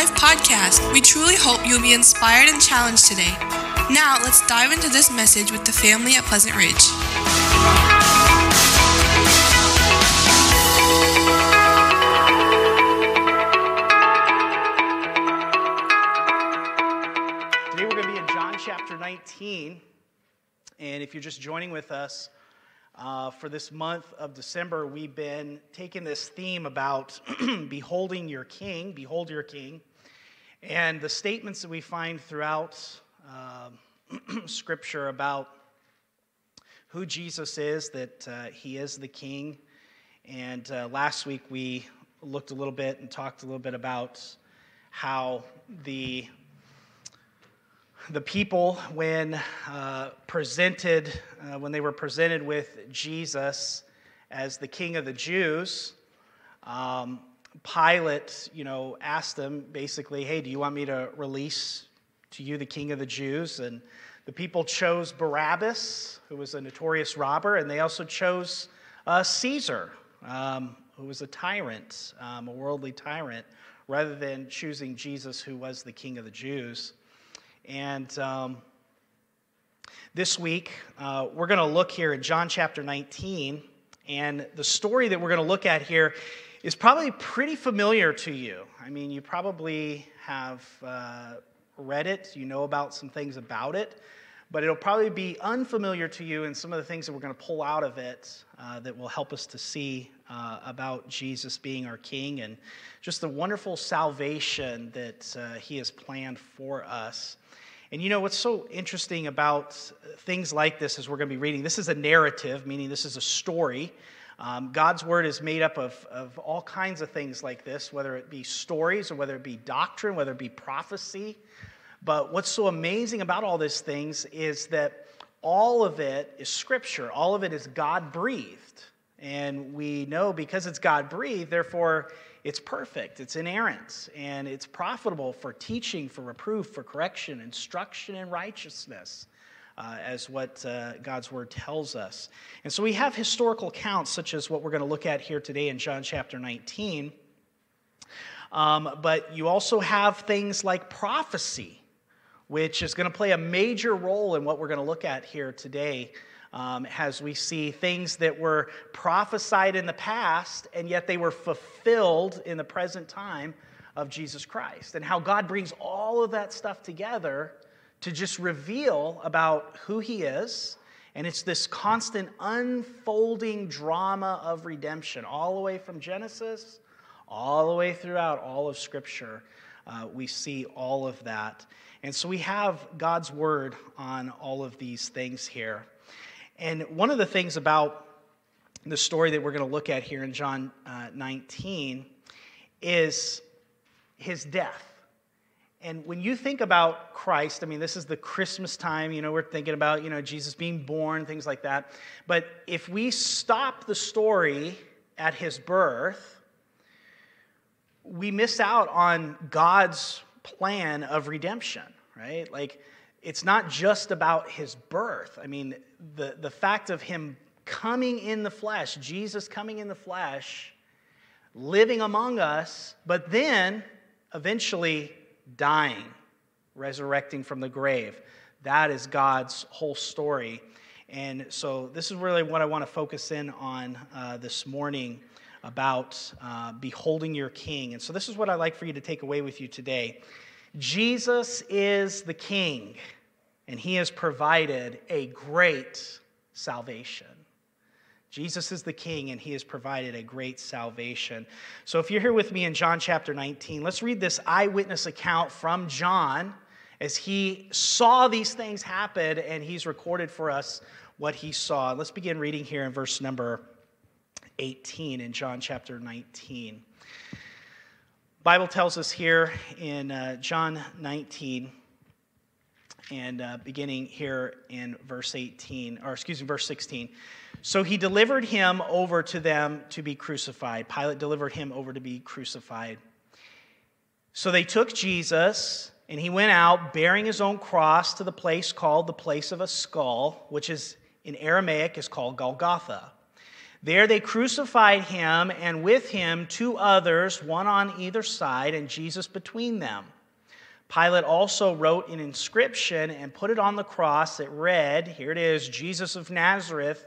Life podcast. We truly hope you'll be inspired and challenged today. Now, let's dive into this message with the family at Pleasant Ridge. Today we're going to be in John chapter 19. And if you're just joining with us uh, for this month of December, we've been taking this theme about beholding your king, behold your king. And the statements that we find throughout uh, Scripture about who Jesus is, that uh, he is the king. And uh, last week we looked a little bit and talked a little bit about how the the people, when uh, presented, uh, when they were presented with Jesus as the King of the Jews, um, Pilate, you know, asked them basically, "Hey, do you want me to release to you the King of the Jews?" And the people chose Barabbas, who was a notorious robber, and they also chose uh, Caesar, um, who was a tyrant, um, a worldly tyrant, rather than choosing Jesus, who was the King of the Jews. And um, this week, uh, we're going to look here at John chapter 19. And the story that we're going to look at here is probably pretty familiar to you. I mean, you probably have uh, read it, you know about some things about it, but it'll probably be unfamiliar to you and some of the things that we're going to pull out of it uh, that will help us to see uh, about Jesus being our King and just the wonderful salvation that uh, He has planned for us. And you know what's so interesting about things like this as we're going to be reading? This is a narrative, meaning this is a story. Um, God's word is made up of, of all kinds of things like this, whether it be stories or whether it be doctrine, whether it be prophecy. But what's so amazing about all these things is that all of it is scripture, all of it is God breathed. And we know because it's God breathed, therefore it's perfect, it's inerrant, and it's profitable for teaching, for reproof, for correction, instruction, and righteousness. Uh, as what uh, God's word tells us. And so we have historical accounts, such as what we're going to look at here today in John chapter 19. Um, but you also have things like prophecy, which is going to play a major role in what we're going to look at here today um, as we see things that were prophesied in the past and yet they were fulfilled in the present time of Jesus Christ, and how God brings all of that stuff together to just reveal about who He is. And it's this constant unfolding drama of redemption, all the way from Genesis, all the way throughout all of Scripture. Uh, we see all of that. And so we have God's word on all of these things here. And one of the things about the story that we're going to look at here in John uh, 19 is his death. And when you think about Christ, I mean, this is the Christmas time, you know, we're thinking about, you know, Jesus being born, things like that. But if we stop the story at his birth, we miss out on God's plan of redemption, right? Like, it's not just about his birth. I mean, the, the fact of him coming in the flesh, Jesus coming in the flesh, living among us, but then eventually dying, resurrecting from the grave. That is God's whole story. And so, this is really what I want to focus in on uh, this morning about uh, beholding your king. And so, this is what I'd like for you to take away with you today Jesus is the King, and He has provided a great salvation. Jesus is the King, and He has provided a great salvation. So, if you're here with me in John chapter 19, let's read this eyewitness account from John as he saw these things happen, and he's recorded for us what he saw. Let's begin reading here in verse number 18 in John chapter 19. Bible tells us here in uh, John 19 and uh, beginning here in verse 18 or excuse me verse 16 so he delivered him over to them to be crucified. Pilate delivered him over to be crucified. So they took jesus and he went out bearing his own cross to the place called the place of a skull which is in aramaic is called golgotha. There they crucified him, and with him two others, one on either side, and Jesus between them. Pilate also wrote an inscription and put it on the cross. That read, Here it is, Jesus of Nazareth,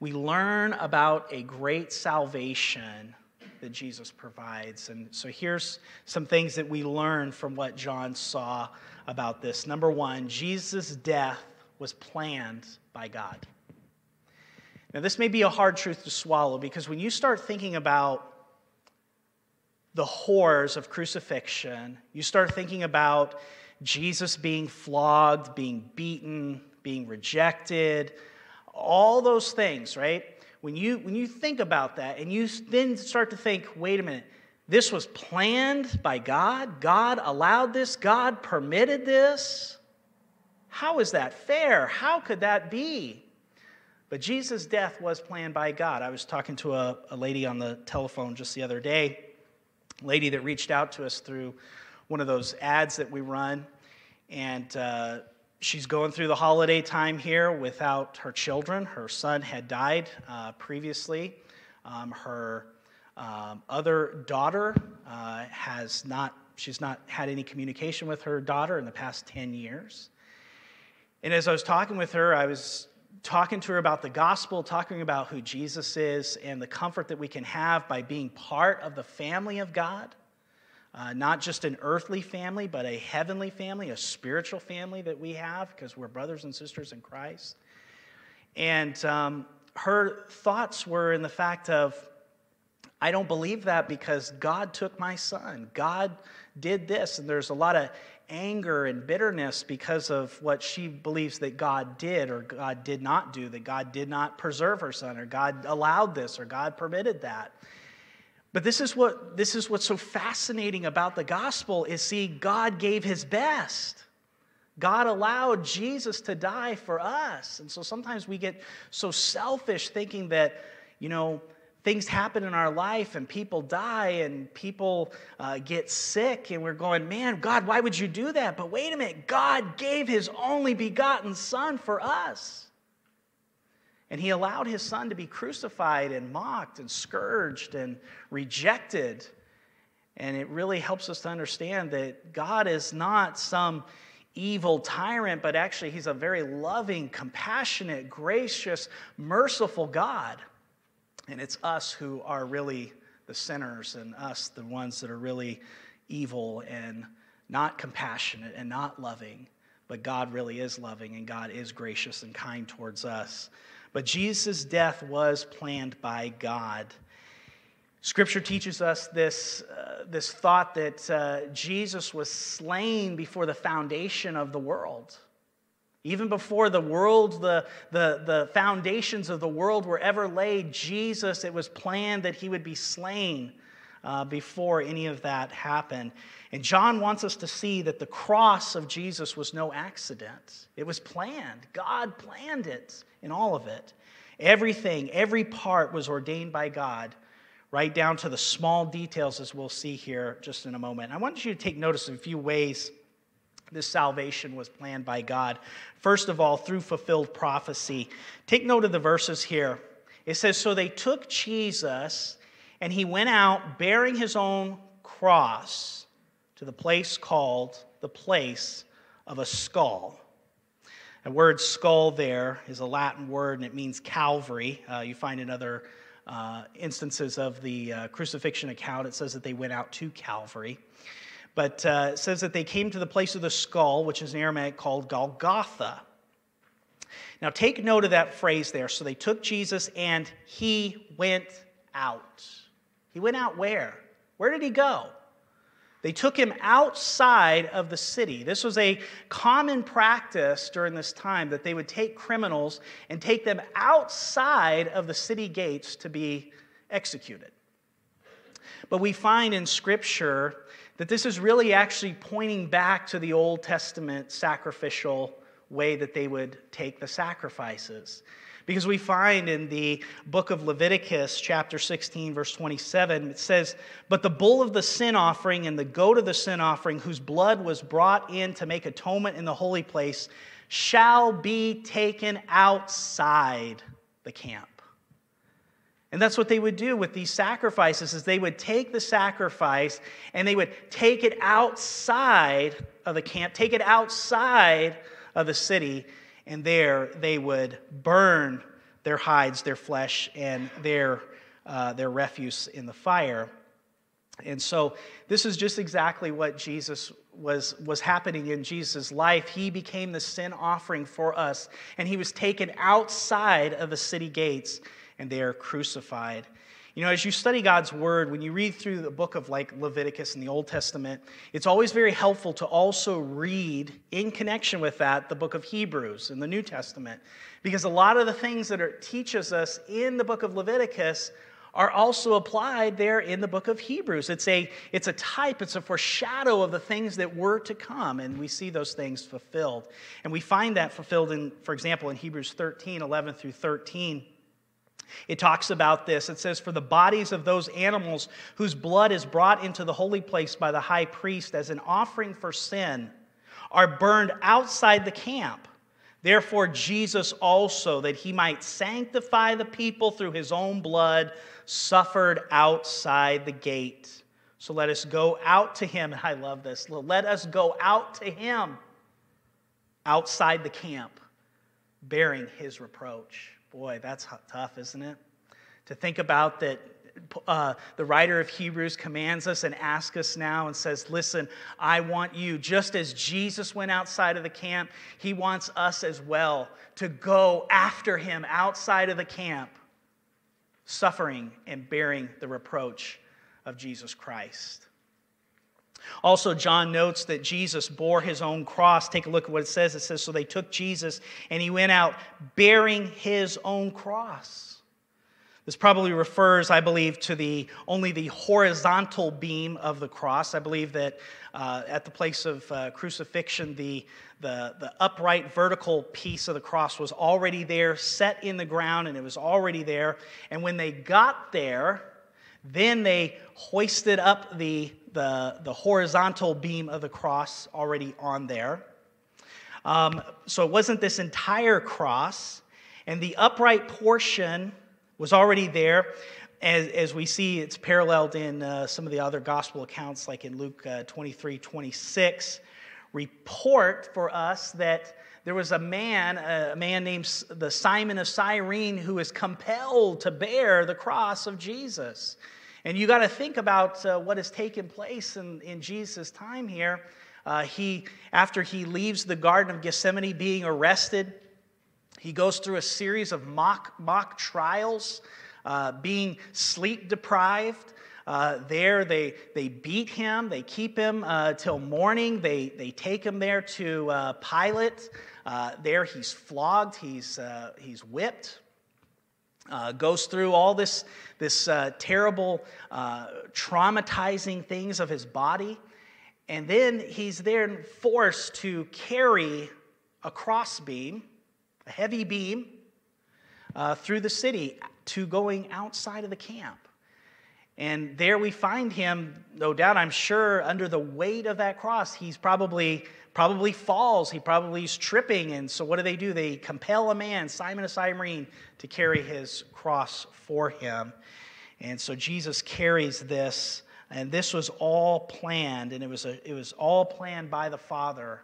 we learn about a great salvation that Jesus provides. And so here's some things that we learn from what John saw about this. Number one, Jesus' death was planned by God. Now, this may be a hard truth to swallow because when you start thinking about the horrors of crucifixion, you start thinking about Jesus being flogged, being beaten, being rejected, all those things, right? When you, when you think about that and you then start to think, wait a minute, this was planned by God? God allowed this? God permitted this? How is that fair? How could that be? But Jesus' death was planned by God. I was talking to a, a lady on the telephone just the other day lady that reached out to us through one of those ads that we run. And uh, she's going through the holiday time here without her children. Her son had died uh, previously. Um, her um, other daughter uh, has not, she's not had any communication with her daughter in the past 10 years. And as I was talking with her, I was talking to her about the gospel, talking about who Jesus is, and the comfort that we can have by being part of the family of God. Uh, not just an earthly family, but a heavenly family, a spiritual family that we have because we're brothers and sisters in Christ. And um, her thoughts were in the fact of, I don't believe that because God took my son. God did this. And there's a lot of anger and bitterness because of what she believes that God did or God did not do, that God did not preserve her son, or God allowed this, or God permitted that. But this is what this is what's so fascinating about the gospel is see God gave his best. God allowed Jesus to die for us. And so sometimes we get so selfish thinking that, you know, things happen in our life and people die and people uh, get sick and we're going man god why would you do that but wait a minute god gave his only begotten son for us and he allowed his son to be crucified and mocked and scourged and rejected and it really helps us to understand that god is not some evil tyrant but actually he's a very loving compassionate gracious merciful god and it's us who are really the sinners and us, the ones that are really evil and not compassionate and not loving. But God really is loving and God is gracious and kind towards us. But Jesus' death was planned by God. Scripture teaches us this, uh, this thought that uh, Jesus was slain before the foundation of the world. Even before the world, the, the, the foundations of the world were ever laid, Jesus, it was planned that he would be slain uh, before any of that happened. And John wants us to see that the cross of Jesus was no accident. It was planned. God planned it in all of it. Everything, every part was ordained by God, right down to the small details, as we'll see here just in a moment. I want you to take notice of a few ways this salvation was planned by God. First of all, through fulfilled prophecy. Take note of the verses here. It says, So they took Jesus, and he went out bearing his own cross to the place called the place of a skull. The word skull there is a Latin word and it means Calvary. Uh, you find in other uh, instances of the uh, crucifixion account, it says that they went out to Calvary. But uh, it says that they came to the place of the skull, which is in Aramaic called Golgotha. Now, take note of that phrase there. So they took Jesus and he went out. He went out where? Where did he go? They took him outside of the city. This was a common practice during this time that they would take criminals and take them outside of the city gates to be executed. But we find in Scripture that this is really actually pointing back to the Old Testament sacrificial way that they would take the sacrifices. Because we find in the book of Leviticus, chapter 16, verse 27, it says, But the bull of the sin offering and the goat of the sin offering, whose blood was brought in to make atonement in the holy place, shall be taken outside the camp. And that's what they would do with these sacrifices is they would take the sacrifice and they would take it outside of the camp, take it outside of the city, and there they would burn their hides, their flesh, and their, uh, their refuse in the fire. And so this is just exactly what Jesus was, was happening in Jesus' life. He became the sin offering for us, and he was taken outside of the city gates, and they are crucified. You know, as you study God's word, when you read through the book of like Leviticus in the Old Testament, it's always very helpful to also read in connection with that the book of Hebrews in the New Testament. Because a lot of the things that it teaches us in the book of Leviticus are also applied there in the book of Hebrews. It's a, it's a type, it's a foreshadow of the things that were to come, and we see those things fulfilled. And we find that fulfilled in, for example, in Hebrews 13, 11 through 13. It talks about this. It says, For the bodies of those animals whose blood is brought into the holy place by the high priest as an offering for sin are burned outside the camp. Therefore, Jesus also, that he might sanctify the people through his own blood, suffered outside the gate. So let us go out to him. I love this. Let us go out to him outside the camp, bearing his reproach. Boy, that's tough, isn't it? To think about that uh, the writer of Hebrews commands us and asks us now and says, Listen, I want you, just as Jesus went outside of the camp, he wants us as well to go after him outside of the camp, suffering and bearing the reproach of Jesus Christ. Also, John notes that Jesus bore his own cross. Take a look at what it says. It says, So they took Jesus and he went out bearing his own cross. This probably refers, I believe, to the only the horizontal beam of the cross. I believe that uh, at the place of uh, crucifixion, the, the, the upright vertical piece of the cross was already there, set in the ground, and it was already there. And when they got there, then they hoisted up the the, the horizontal beam of the cross already on there. Um, so it wasn't this entire cross, and the upright portion was already there. As, as we see, it's paralleled in uh, some of the other gospel accounts, like in Luke uh, 23 26, report for us that there was a man, a man named the Simon of Cyrene, who was compelled to bear the cross of Jesus. And you got to think about uh, what has taken place in, in Jesus' time here. Uh, he, after he leaves the Garden of Gethsemane being arrested, he goes through a series of mock, mock trials, uh, being sleep deprived, Uh, there, they, they beat him, they keep him uh, till morning, they, they take him there to uh, Pilate. Uh, there, he's flogged, he's, uh, he's whipped. Uh, goes through all this, this terrible, traumatizing things of his body. And then he's then forced to carry a crossbeam, a heavy beam, uh, through the city to going outside of the camp. And there we find him, no doubt, I'm sure, under the weight of that cross. He's probably probably falls. He probably is tripping. And so what do they do? They compel a man, Simon of Cyrene, to carry his cross for him. And so Jesus carries this and this was all planned, and it was, a, it was all planned by the Father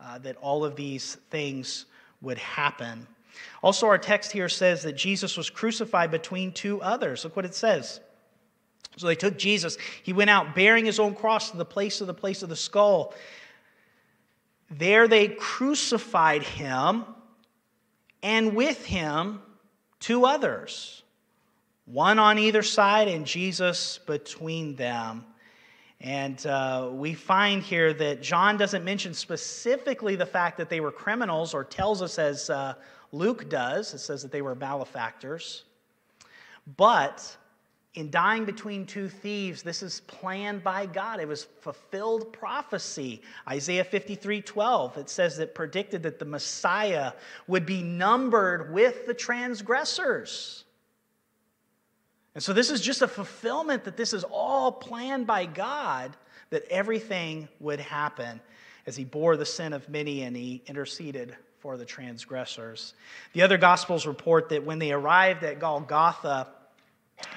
uh, that all of these things would happen. Also, our text here says that Jesus was crucified between two others. Look what it says. So they took Jesus. He went out bearing his own cross to the place of the place of the skull. There they crucified him, and with him two others one on either side and Jesus between them. And uh, we find here that John doesn't mention specifically the fact that they were criminals or tells us as uh, Luke does. It says that they were malefactors. But in dying between two thieves, this is planned by God. It was fulfilled prophecy. Isaiah 53 12, it says that predicted that the Messiah would be numbered with the transgressors. And so this is just a fulfillment that this is all planned by God that everything would happen as he bore the sin of many and he interceded for the transgressors. The other gospels report that when they arrived at Golgotha,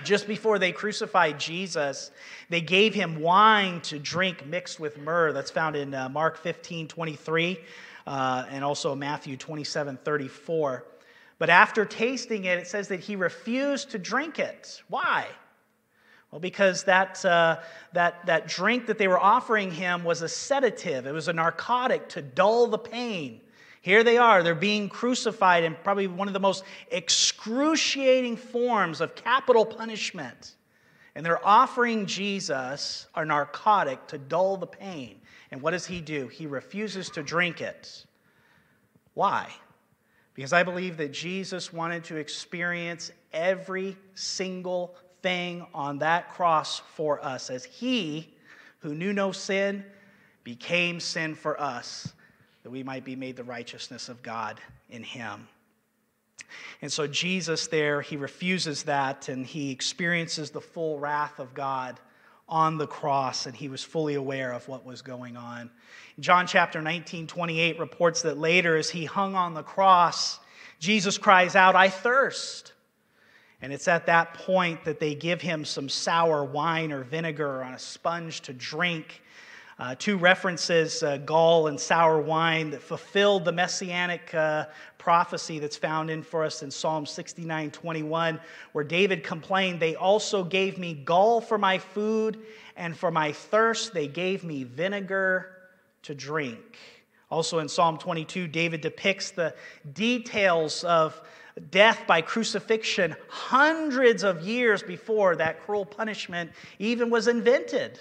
just before they crucified Jesus, they gave him wine to drink mixed with myrrh. That's found in uh, Mark 15 23 uh, and also Matthew 27 34. But after tasting it, it says that he refused to drink it. Why? Well, because that, uh, that, that drink that they were offering him was a sedative, it was a narcotic to dull the pain. Here they are, they're being crucified in probably one of the most excruciating forms of capital punishment. And they're offering Jesus a narcotic to dull the pain. And what does he do? He refuses to drink it. Why? Because I believe that Jesus wanted to experience every single thing on that cross for us as he, who knew no sin, became sin for us, that we might be made the righteousness of God in him. And so Jesus there, he refuses that and he experiences the full wrath of God on the cross, and he was fully aware of what was going on. John chapter 19, 28 reports that later, as he hung on the cross, Jesus cries out, I thirst. And it's at that point that they give him some sour wine or vinegar on a sponge to drink. Uh, two references, uh, gall and sour wine, that fulfilled the messianic uh, prophecy that's found in for us in Psalm 69 21, where David complained, They also gave me gall for my food, and for my thirst, they gave me vinegar to drink. Also in Psalm 22, David depicts the details of death by crucifixion hundreds of years before that cruel punishment even was invented.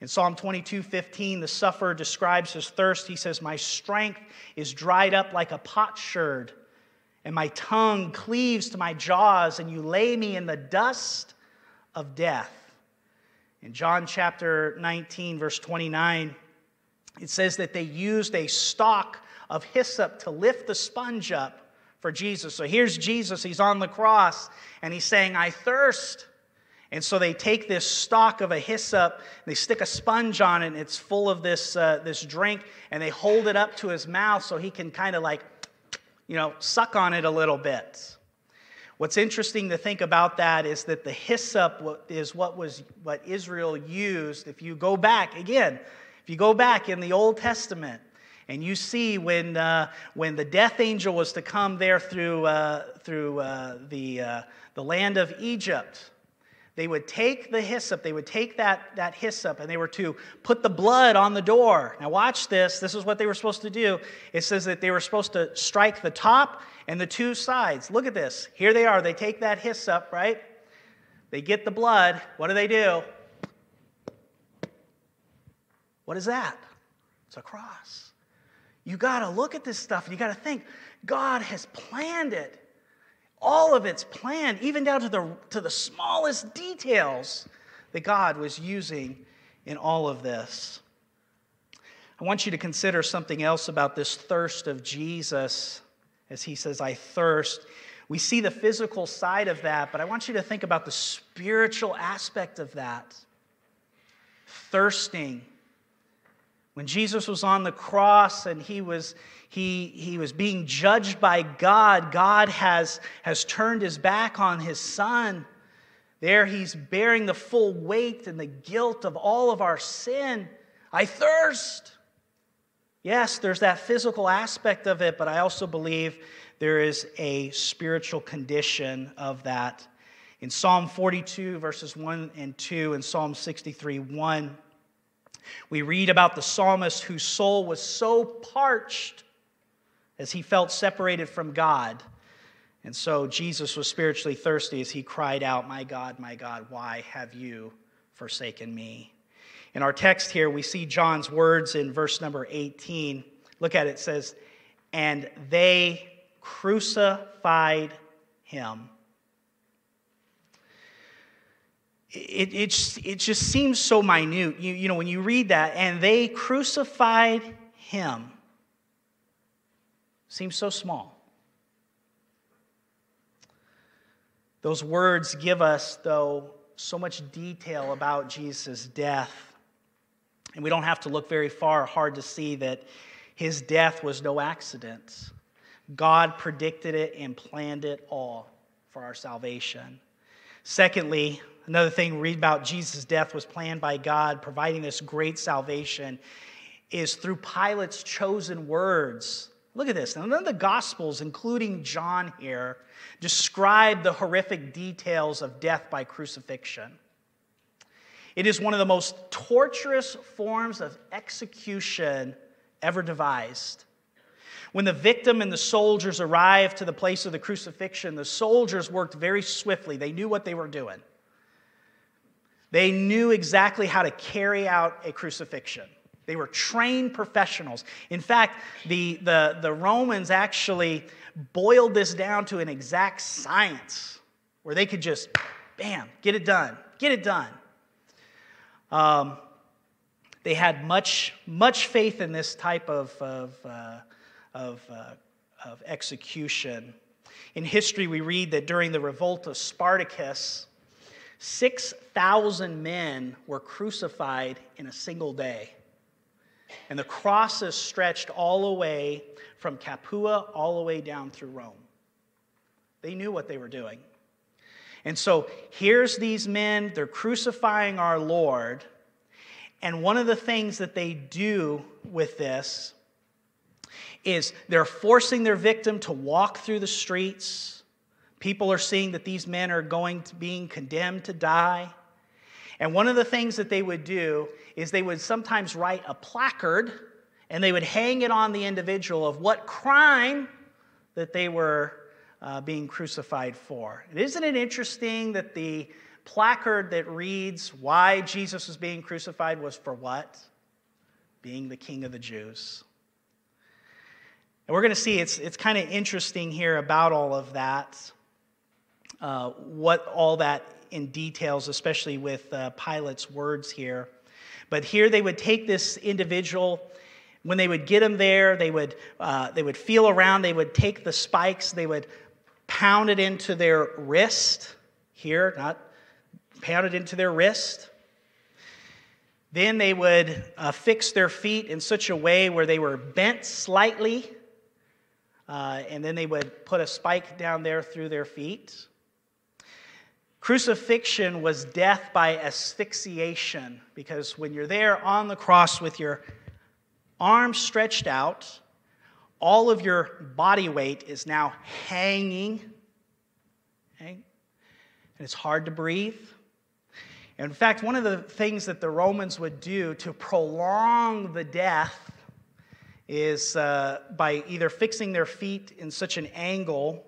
In Psalm 22 15, the sufferer describes his thirst. He says, My strength is dried up like a potsherd, and my tongue cleaves to my jaws, and you lay me in the dust of death. In John chapter 19, verse 29, it says that they used a stalk of hyssop to lift the sponge up for Jesus. So here's Jesus, he's on the cross, and he's saying, I thirst. And so they take this stalk of a hyssop, they stick a sponge on it, and it's full of this, uh, this drink, and they hold it up to his mouth so he can kind of like, you know, suck on it a little bit. What's interesting to think about that is that the hyssop is what was what Israel used. If you go back again, if you go back in the Old Testament, and you see when, uh, when the death angel was to come there through, uh, through uh, the, uh, the land of Egypt, they would take the hyssop, they would take that, that hyssop, and they were to put the blood on the door. Now, watch this. This is what they were supposed to do. It says that they were supposed to strike the top and the two sides. Look at this. Here they are. They take that hyssop, right? They get the blood. What do they do? What is that? It's a cross. You got to look at this stuff and you got to think God has planned it. All of it's planned, even down to the, to the smallest details that God was using in all of this. I want you to consider something else about this thirst of Jesus as he says, I thirst. We see the physical side of that, but I want you to think about the spiritual aspect of that. Thirsting. When Jesus was on the cross and he was, he, he was being judged by God, God has, has turned his back on his son. There he's bearing the full weight and the guilt of all of our sin. I thirst. Yes, there's that physical aspect of it, but I also believe there is a spiritual condition of that. In Psalm 42, verses 1 and 2, and Psalm 63, 1, we read about the psalmist whose soul was so parched as he felt separated from God. And so Jesus was spiritually thirsty as he cried out, My God, my God, why have you forsaken me? In our text here, we see John's words in verse number 18. Look at it, it says, And they crucified him. It, it, it just seems so minute. You, you know, when you read that, and they crucified him, seems so small. Those words give us, though, so much detail about Jesus' death. And we don't have to look very far hard to see that his death was no accident. God predicted it and planned it all for our salvation. Secondly, another thing read about Jesus' death was planned by God, providing this great salvation, is through Pilate's chosen words. Look at this. None of the Gospels, including John here, describe the horrific details of death by crucifixion. It is one of the most torturous forms of execution ever devised. When the victim and the soldiers arrived to the place of the crucifixion, the soldiers worked very swiftly. They knew what they were doing. They knew exactly how to carry out a crucifixion. They were trained professionals. In fact, the, the, the Romans actually boiled this down to an exact science where they could just, bam, get it done, get it done. Um, they had much, much faith in this type of, of, uh, of, uh, of execution. In history, we read that during the revolt of Spartacus, 6,000 men were crucified in a single day. And the crosses stretched all the way from Capua all the way down through Rome. They knew what they were doing. And so here's these men, they're crucifying our Lord. And one of the things that they do with this is they're forcing their victim to walk through the streets. People are seeing that these men are going to being condemned to die. And one of the things that they would do is they would sometimes write a placard and they would hang it on the individual of what crime that they were uh, being crucified for. And isn't it interesting that the placard that reads why Jesus was being crucified was for what? Being the king of the Jews. And we're going to see it's, it's kind of interesting here about all of that, uh, what all that in details, especially with uh, Pilate's words here. But here they would take this individual. When they would get him there, they would, uh, they would feel around, they would take the spikes, they would pound it into their wrist here, not pound it into their wrist. Then they would uh, fix their feet in such a way where they were bent slightly, uh, and then they would put a spike down there through their feet. Crucifixion was death by asphyxiation because when you're there on the cross with your arms stretched out, all of your body weight is now hanging. Okay? And it's hard to breathe. In fact, one of the things that the Romans would do to prolong the death is uh, by either fixing their feet in such an angle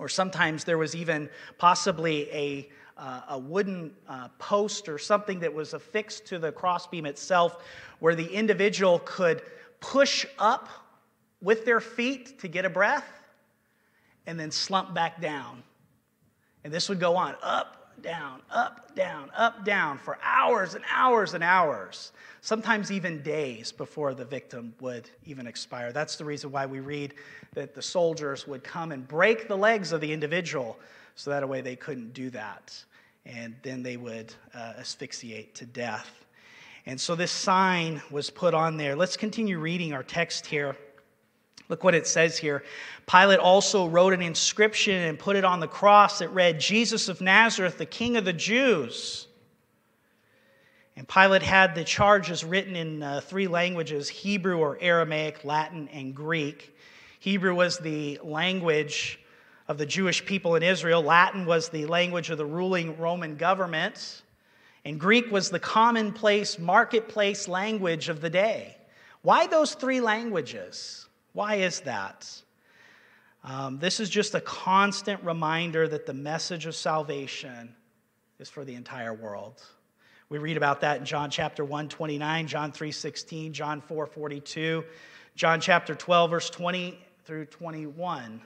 or sometimes there was even possibly a, uh, a wooden uh, post or something that was affixed to the crossbeam itself where the individual could push up with their feet to get a breath and then slump back down. And this would go on up, down, up, down, up, down for hours and hours and hours, sometimes even days before the victim would even expire. That's the reason why we read that the soldiers would come and break the legs of the individual so that way they couldn't do that. And then they would uh, asphyxiate to death. And so this sign was put on there. Let's continue reading our text here. Look what it says here. Pilate also wrote an inscription and put it on the cross that read, Jesus of Nazareth, the King of the Jews. And Pilate had the charges written in uh, three languages Hebrew or Aramaic, Latin, and Greek. Hebrew was the language of the Jewish people in Israel, Latin was the language of the ruling Roman government, and Greek was the commonplace marketplace language of the day. Why those three languages? Why is that? Um, this is just a constant reminder that the message of salvation is for the entire world. We read about that in John chapter 1, 29, John 3, 16, John 4, 42, John chapter 12, verse 20 through 21.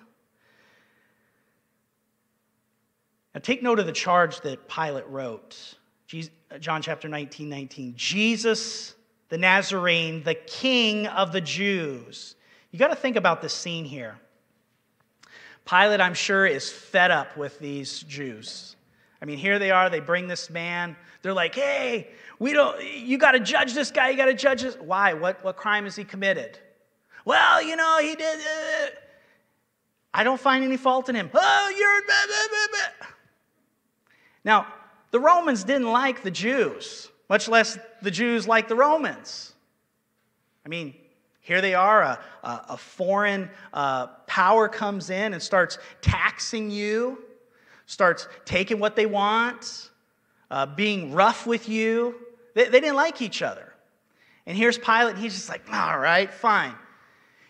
Now take note of the charge that Pilate wrote. John chapter 19, 19. Jesus the Nazarene, the King of the Jews. You got to think about this scene here. Pilate, I'm sure, is fed up with these Jews. I mean, here they are, they bring this man. They're like, hey, we don't, you got to judge this guy, you got to judge this. Why? What, what crime has he committed? Well, you know, he did. Uh, I don't find any fault in him. Oh, you're. Blah, blah, blah, now, the Romans didn't like the Jews, much less the Jews like the Romans. I mean, here they are, a, a foreign uh, power comes in and starts taxing you, starts taking what they want, uh, being rough with you. They, they didn't like each other. And here's Pilate, he's just like, all right, fine.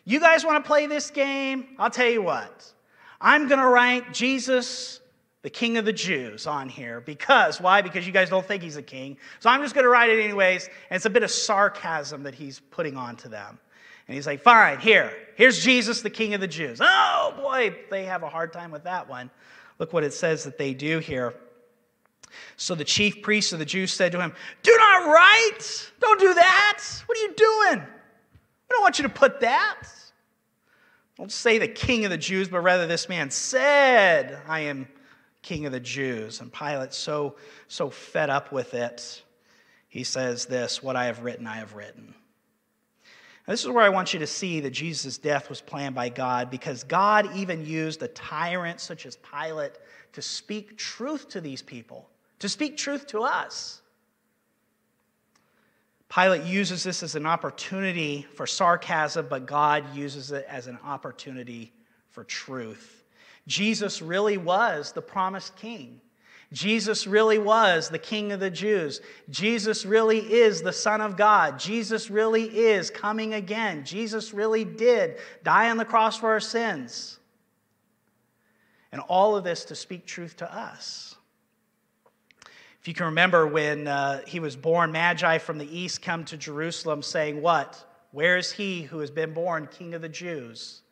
You guys want to play this game? I'll tell you what. I'm going to write Jesus, the King of the Jews, on here. Because, why? Because you guys don't think he's a king. So I'm just going to write it anyways. And it's a bit of sarcasm that he's putting onto them. And he's like, fine, here, here's Jesus, the King of the Jews. Oh boy, they have a hard time with that one. Look what it says that they do here. So the chief priests of the Jews said to him, Do not write. Don't do that. What are you doing? We don't want you to put that. Don't say the king of the Jews, but rather this man said, I am king of the Jews. And Pilate, so, so fed up with it, he says this What I have written, I have written. This is where I want you to see that Jesus' death was planned by God because God even used a tyrant such as Pilate to speak truth to these people, to speak truth to us. Pilate uses this as an opportunity for sarcasm, but God uses it as an opportunity for truth. Jesus really was the promised king. Jesus really was the King of the Jews. Jesus really is the Son of God. Jesus really is coming again. Jesus really did die on the cross for our sins. And all of this to speak truth to us. If you can remember when uh, he was born, Magi from the east come to Jerusalem saying, What? Where is he who has been born King of the Jews?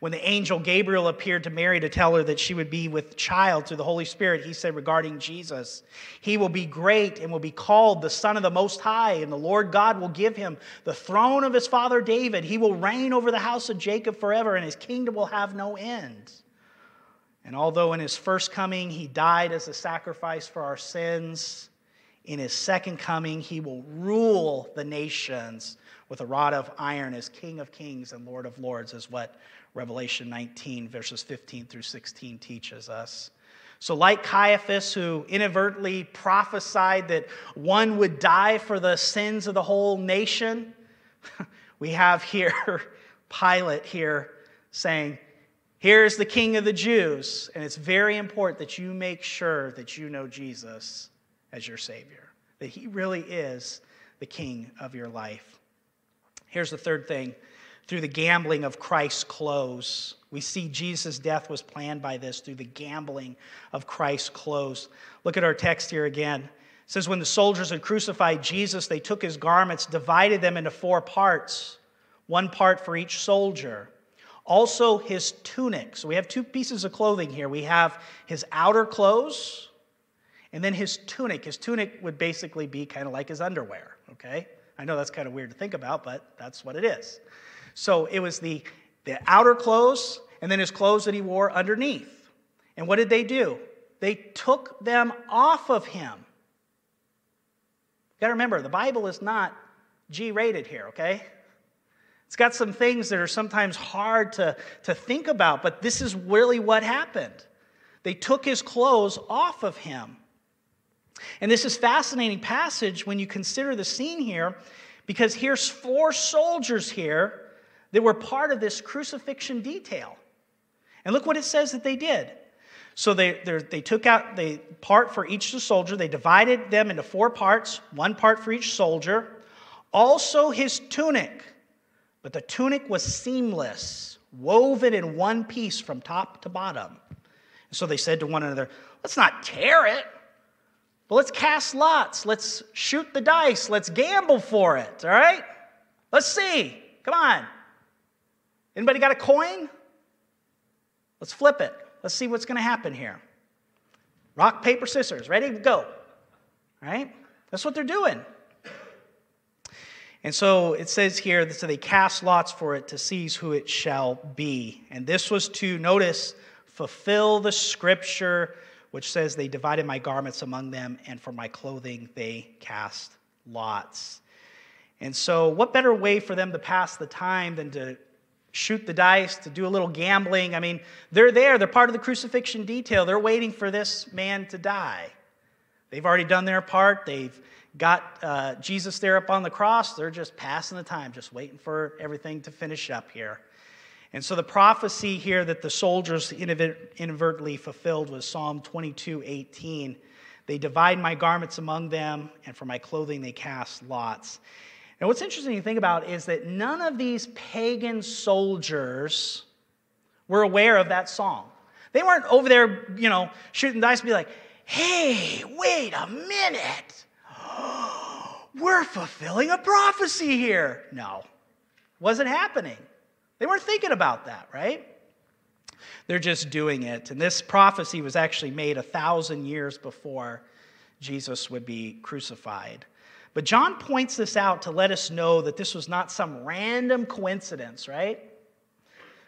When the angel Gabriel appeared to Mary to tell her that she would be with child through the Holy Spirit, he said regarding Jesus, He will be great and will be called the Son of the Most High, and the Lord God will give him the throne of his father David. He will reign over the house of Jacob forever, and his kingdom will have no end. And although in his first coming he died as a sacrifice for our sins, in his second coming he will rule the nations with a rod of iron as King of kings and Lord of lords, is what Revelation 19, verses 15 through 16 teaches us. So, like Caiaphas, who inadvertently prophesied that one would die for the sins of the whole nation, we have here Pilate here saying, Here's the King of the Jews. And it's very important that you make sure that you know Jesus as your Savior, that He really is the King of your life. Here's the third thing through the gambling of Christ's clothes. We see Jesus' death was planned by this through the gambling of Christ's clothes. Look at our text here again. It says, When the soldiers had crucified Jesus, they took his garments, divided them into four parts, one part for each soldier. Also, his tunic. So we have two pieces of clothing here. We have his outer clothes, and then his tunic. His tunic would basically be kind of like his underwear, okay? I know that's kind of weird to think about, but that's what it is. So it was the, the outer clothes and then his clothes that he wore underneath. And what did they do? They took them off of him. You got to remember, the Bible is not G rated here, okay? It's got some things that are sometimes hard to, to think about, but this is really what happened. They took his clothes off of him. And this is fascinating passage when you consider the scene here, because here's four soldiers here that were part of this crucifixion detail. And look what it says that they did. So they, they took out the part for each soldier. They divided them into four parts, one part for each soldier. Also his tunic. But the tunic was seamless, woven in one piece from top to bottom. And so they said to one another, Let's not tear it but let's cast lots. Let's shoot the dice. Let's gamble for it, all right? Let's see. Come on. Anybody got a coin? Let's flip it. Let's see what's going to happen here. Rock, paper, scissors. Ready? Go. Right? That's what they're doing. And so it says here that so they cast lots for it to seize who it shall be. And this was to, notice, fulfill the scripture which says, They divided my garments among them, and for my clothing they cast lots. And so, what better way for them to pass the time than to shoot the dice, to do a little gambling? I mean, they're there, they're part of the crucifixion detail. They're waiting for this man to die. They've already done their part, they've got uh, Jesus there up on the cross. They're just passing the time, just waiting for everything to finish up here. And so the prophecy here that the soldiers inadvertently fulfilled was Psalm 22 18. They divide my garments among them, and for my clothing they cast lots. And what's interesting to think about is that none of these pagan soldiers were aware of that song. They weren't over there, you know, shooting dice and be like, hey, wait a minute. We're fulfilling a prophecy here. No, wasn't happening. They weren't thinking about that, right? They're just doing it. And this prophecy was actually made a thousand years before Jesus would be crucified. But John points this out to let us know that this was not some random coincidence, right?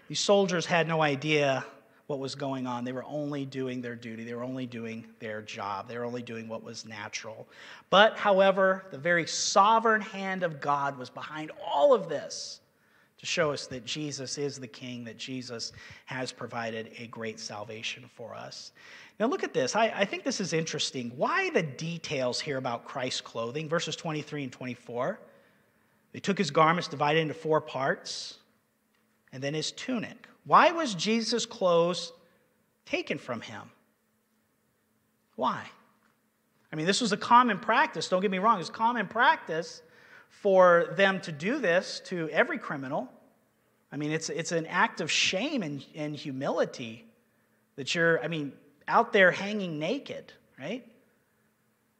These soldiers had no idea what was going on. They were only doing their duty, they were only doing their job, they were only doing what was natural. But, however, the very sovereign hand of God was behind all of this to show us that Jesus is the King, that Jesus has provided a great salvation for us. Now, look at this. I, I, think this is interesting. Why the details here about Christ's clothing? Verses 23 and 24. They took his garments, divided into four parts, and then his tunic. Why was Jesus' clothes taken from him? Why? I mean, this was a common practice. Don't get me wrong, it's common practice for them to do this to every criminal. I mean, it's, it's an act of shame and, and humility that you're, I mean, out there hanging naked, right?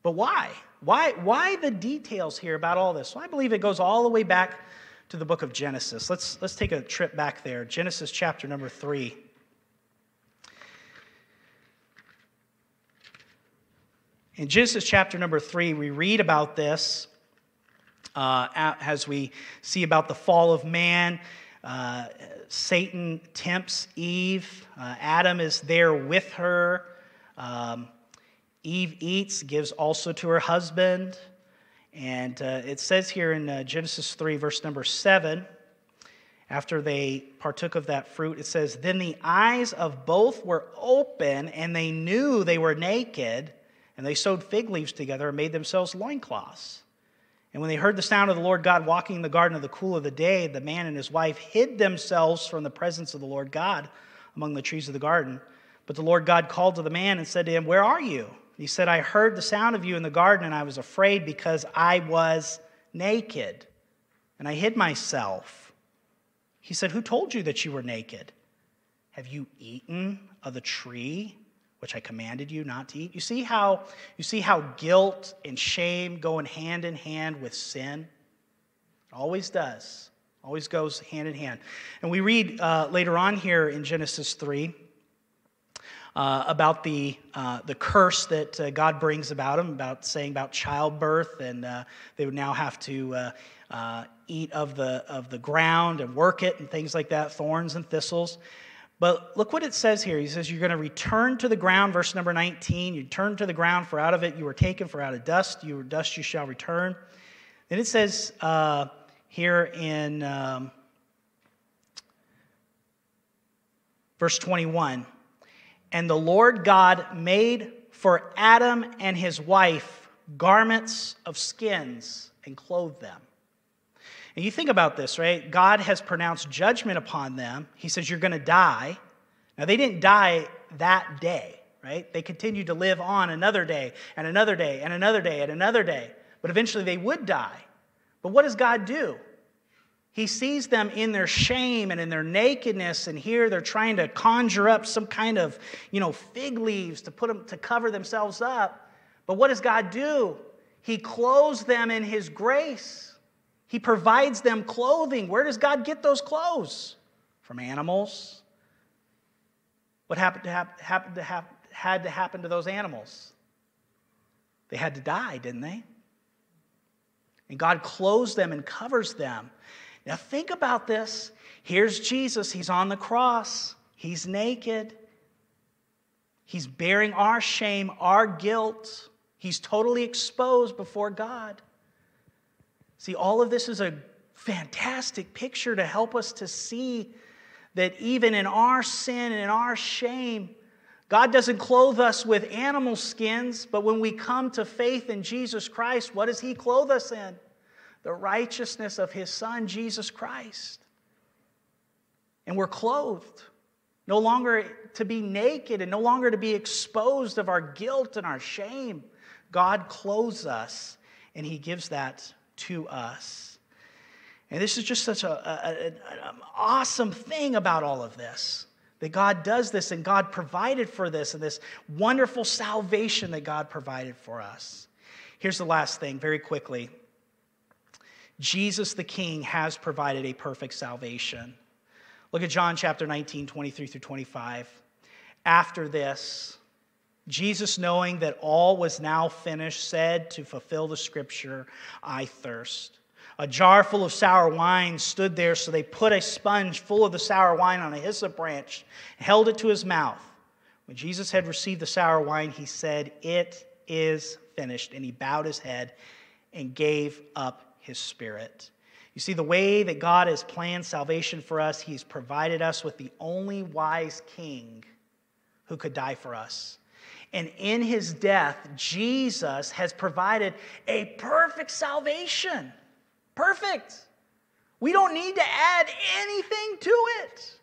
But why? Why, why the details here about all this? Well, I believe it goes all the way back to the book of Genesis. Let's, let's take a trip back there. Genesis chapter number three. In Genesis chapter number three, we read about this uh, as we see about the fall of man. Uh, Satan tempts Eve. Uh, Adam is there with her. Um, Eve eats, gives also to her husband. And uh, it says here in uh, Genesis 3, verse number 7, after they partook of that fruit, it says, Then the eyes of both were open, and they knew they were naked, and they sewed fig leaves together and made themselves loincloths. And when they heard the sound of the Lord God walking in the garden of the cool of the day, the man and his wife hid themselves from the presence of the Lord God among the trees of the garden. But the Lord God called to the man and said to him, Where are you? He said, I heard the sound of you in the garden, and I was afraid because I was naked, and I hid myself. He said, Who told you that you were naked? Have you eaten of the tree which I commanded you not to eat? You see how you see how guilt and shame go in hand in hand with sin? It always does. Always goes hand in hand. And we read uh, later on here in Genesis 3 uh, about the, uh, the curse that uh, God brings about them, about saying about childbirth, and uh, they would now have to uh, eat of the, of the ground and work it and things like that, thorns and thistles. But look what it says here. He says, You're going to return to the ground, verse number 19. You turn to the ground, for out of it you were taken, for out of dust, you were dust you shall return. Then it says here in um, verse 21 and the Lord God made for Adam and his wife garments of skins and clothed them. And you think about this, right? God has pronounced judgment upon them. He says, You're going to die. Now, they didn't die that day, right? They continued to live on another day and another day and another day and another day. But eventually they would die. But what does God do? He sees them in their shame and in their nakedness, and here they're trying to conjure up some kind of, you know, fig leaves to put them to cover themselves up. But what does God do? He clothes them in His grace. He provides them clothing. Where does God get those clothes? From animals. What happened to, hap- happened to hap- had to happen to those animals? They had to die, didn't they? And God clothes them and covers them. Now, think about this. Here's Jesus. He's on the cross, he's naked. He's bearing our shame, our guilt. He's totally exposed before God. See, all of this is a fantastic picture to help us to see that even in our sin and in our shame, God doesn't clothe us with animal skins, but when we come to faith in Jesus Christ, what does He clothe us in? the righteousness of his son, Jesus Christ. And we're clothed, no longer to be naked and no longer to be exposed of our guilt and our shame. God clothes us, and he gives that to us. And this is just such a an awesome thing about all of this that God does this and God provided for this and this wonderful salvation that God provided for us. Here's the last thing, very quickly. Jesus the King has provided a perfect salvation. Look at John chapter 19, 23 through 25. After this, Jesus, knowing that all was now finished, said to fulfill the scripture, I thirst. A jar full of sour wine stood there, so they put a sponge full of the sour wine on a hyssop branch, held it to his mouth. When Jesus had received the sour wine, he said, It is finished. And he bowed his head and gave up his Spirit. You see, the way that God has planned salvation for us, He's provided us with the only wise King who could die for us. And in His death, Jesus has provided a perfect salvation. Perfect. We don't need to add anything to it.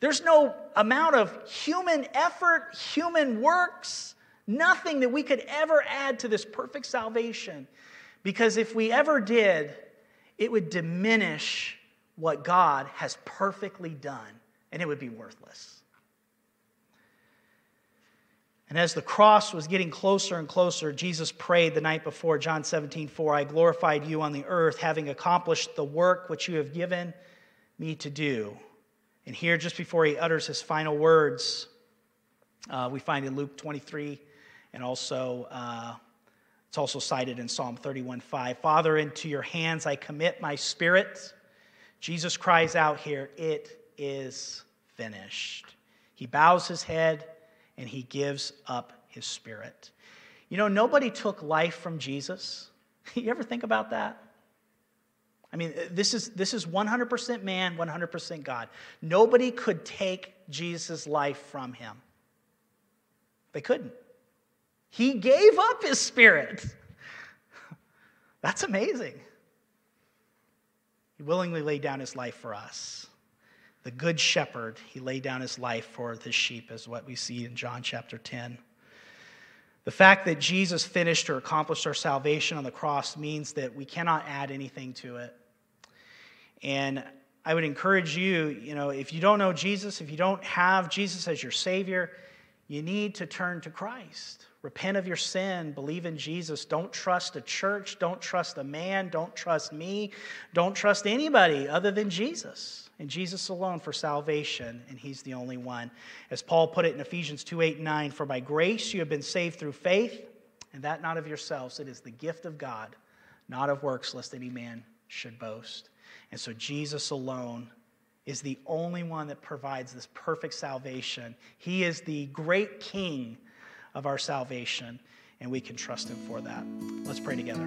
There's no amount of human effort, human works, nothing that we could ever add to this perfect salvation. Because if we ever did, it would diminish what God has perfectly done, and it would be worthless. And as the cross was getting closer and closer, Jesus prayed the night before, John 17, 4, I glorified you on the earth, having accomplished the work which you have given me to do. And here, just before he utters his final words, uh, we find in Luke 23 and also uh, it's also cited in Psalm 31, 5, Father, into your hands I commit my spirit. Jesus cries out here, It is finished. He bows his head and he gives up his spirit. You know, nobody took life from Jesus. You ever think about that? I mean, uh, this is, this is 100% man, 100% God. Nobody could take Jesus' life from him. They couldn't. He gave up his spirit. That's amazing. He willingly laid down his life for us. The good shepherd, he laid down his life for the sheep, is what we see in John chapter 10. The fact that Jesus finished or accomplished our salvation on the cross means that we cannot add anything to it. And I would encourage you, you know, if you don't know Jesus, if you don't have Jesus as your Savior, you need to turn to Christ. Repent of your sin, believe in Jesus. Don't trust a church, don't trust a man, don't trust me, don't trust anybody other than Jesus and Jesus alone for salvation, and He's the only one. As Paul put it in Ephesians 2 8 9, for by grace you have been saved through faith, and that not of yourselves. It is the gift of God, not of works, lest any man should boast. And so Jesus alone is the only one that provides this perfect salvation. He is the great King of our salvation, and we can trust Him for that. Let's pray together.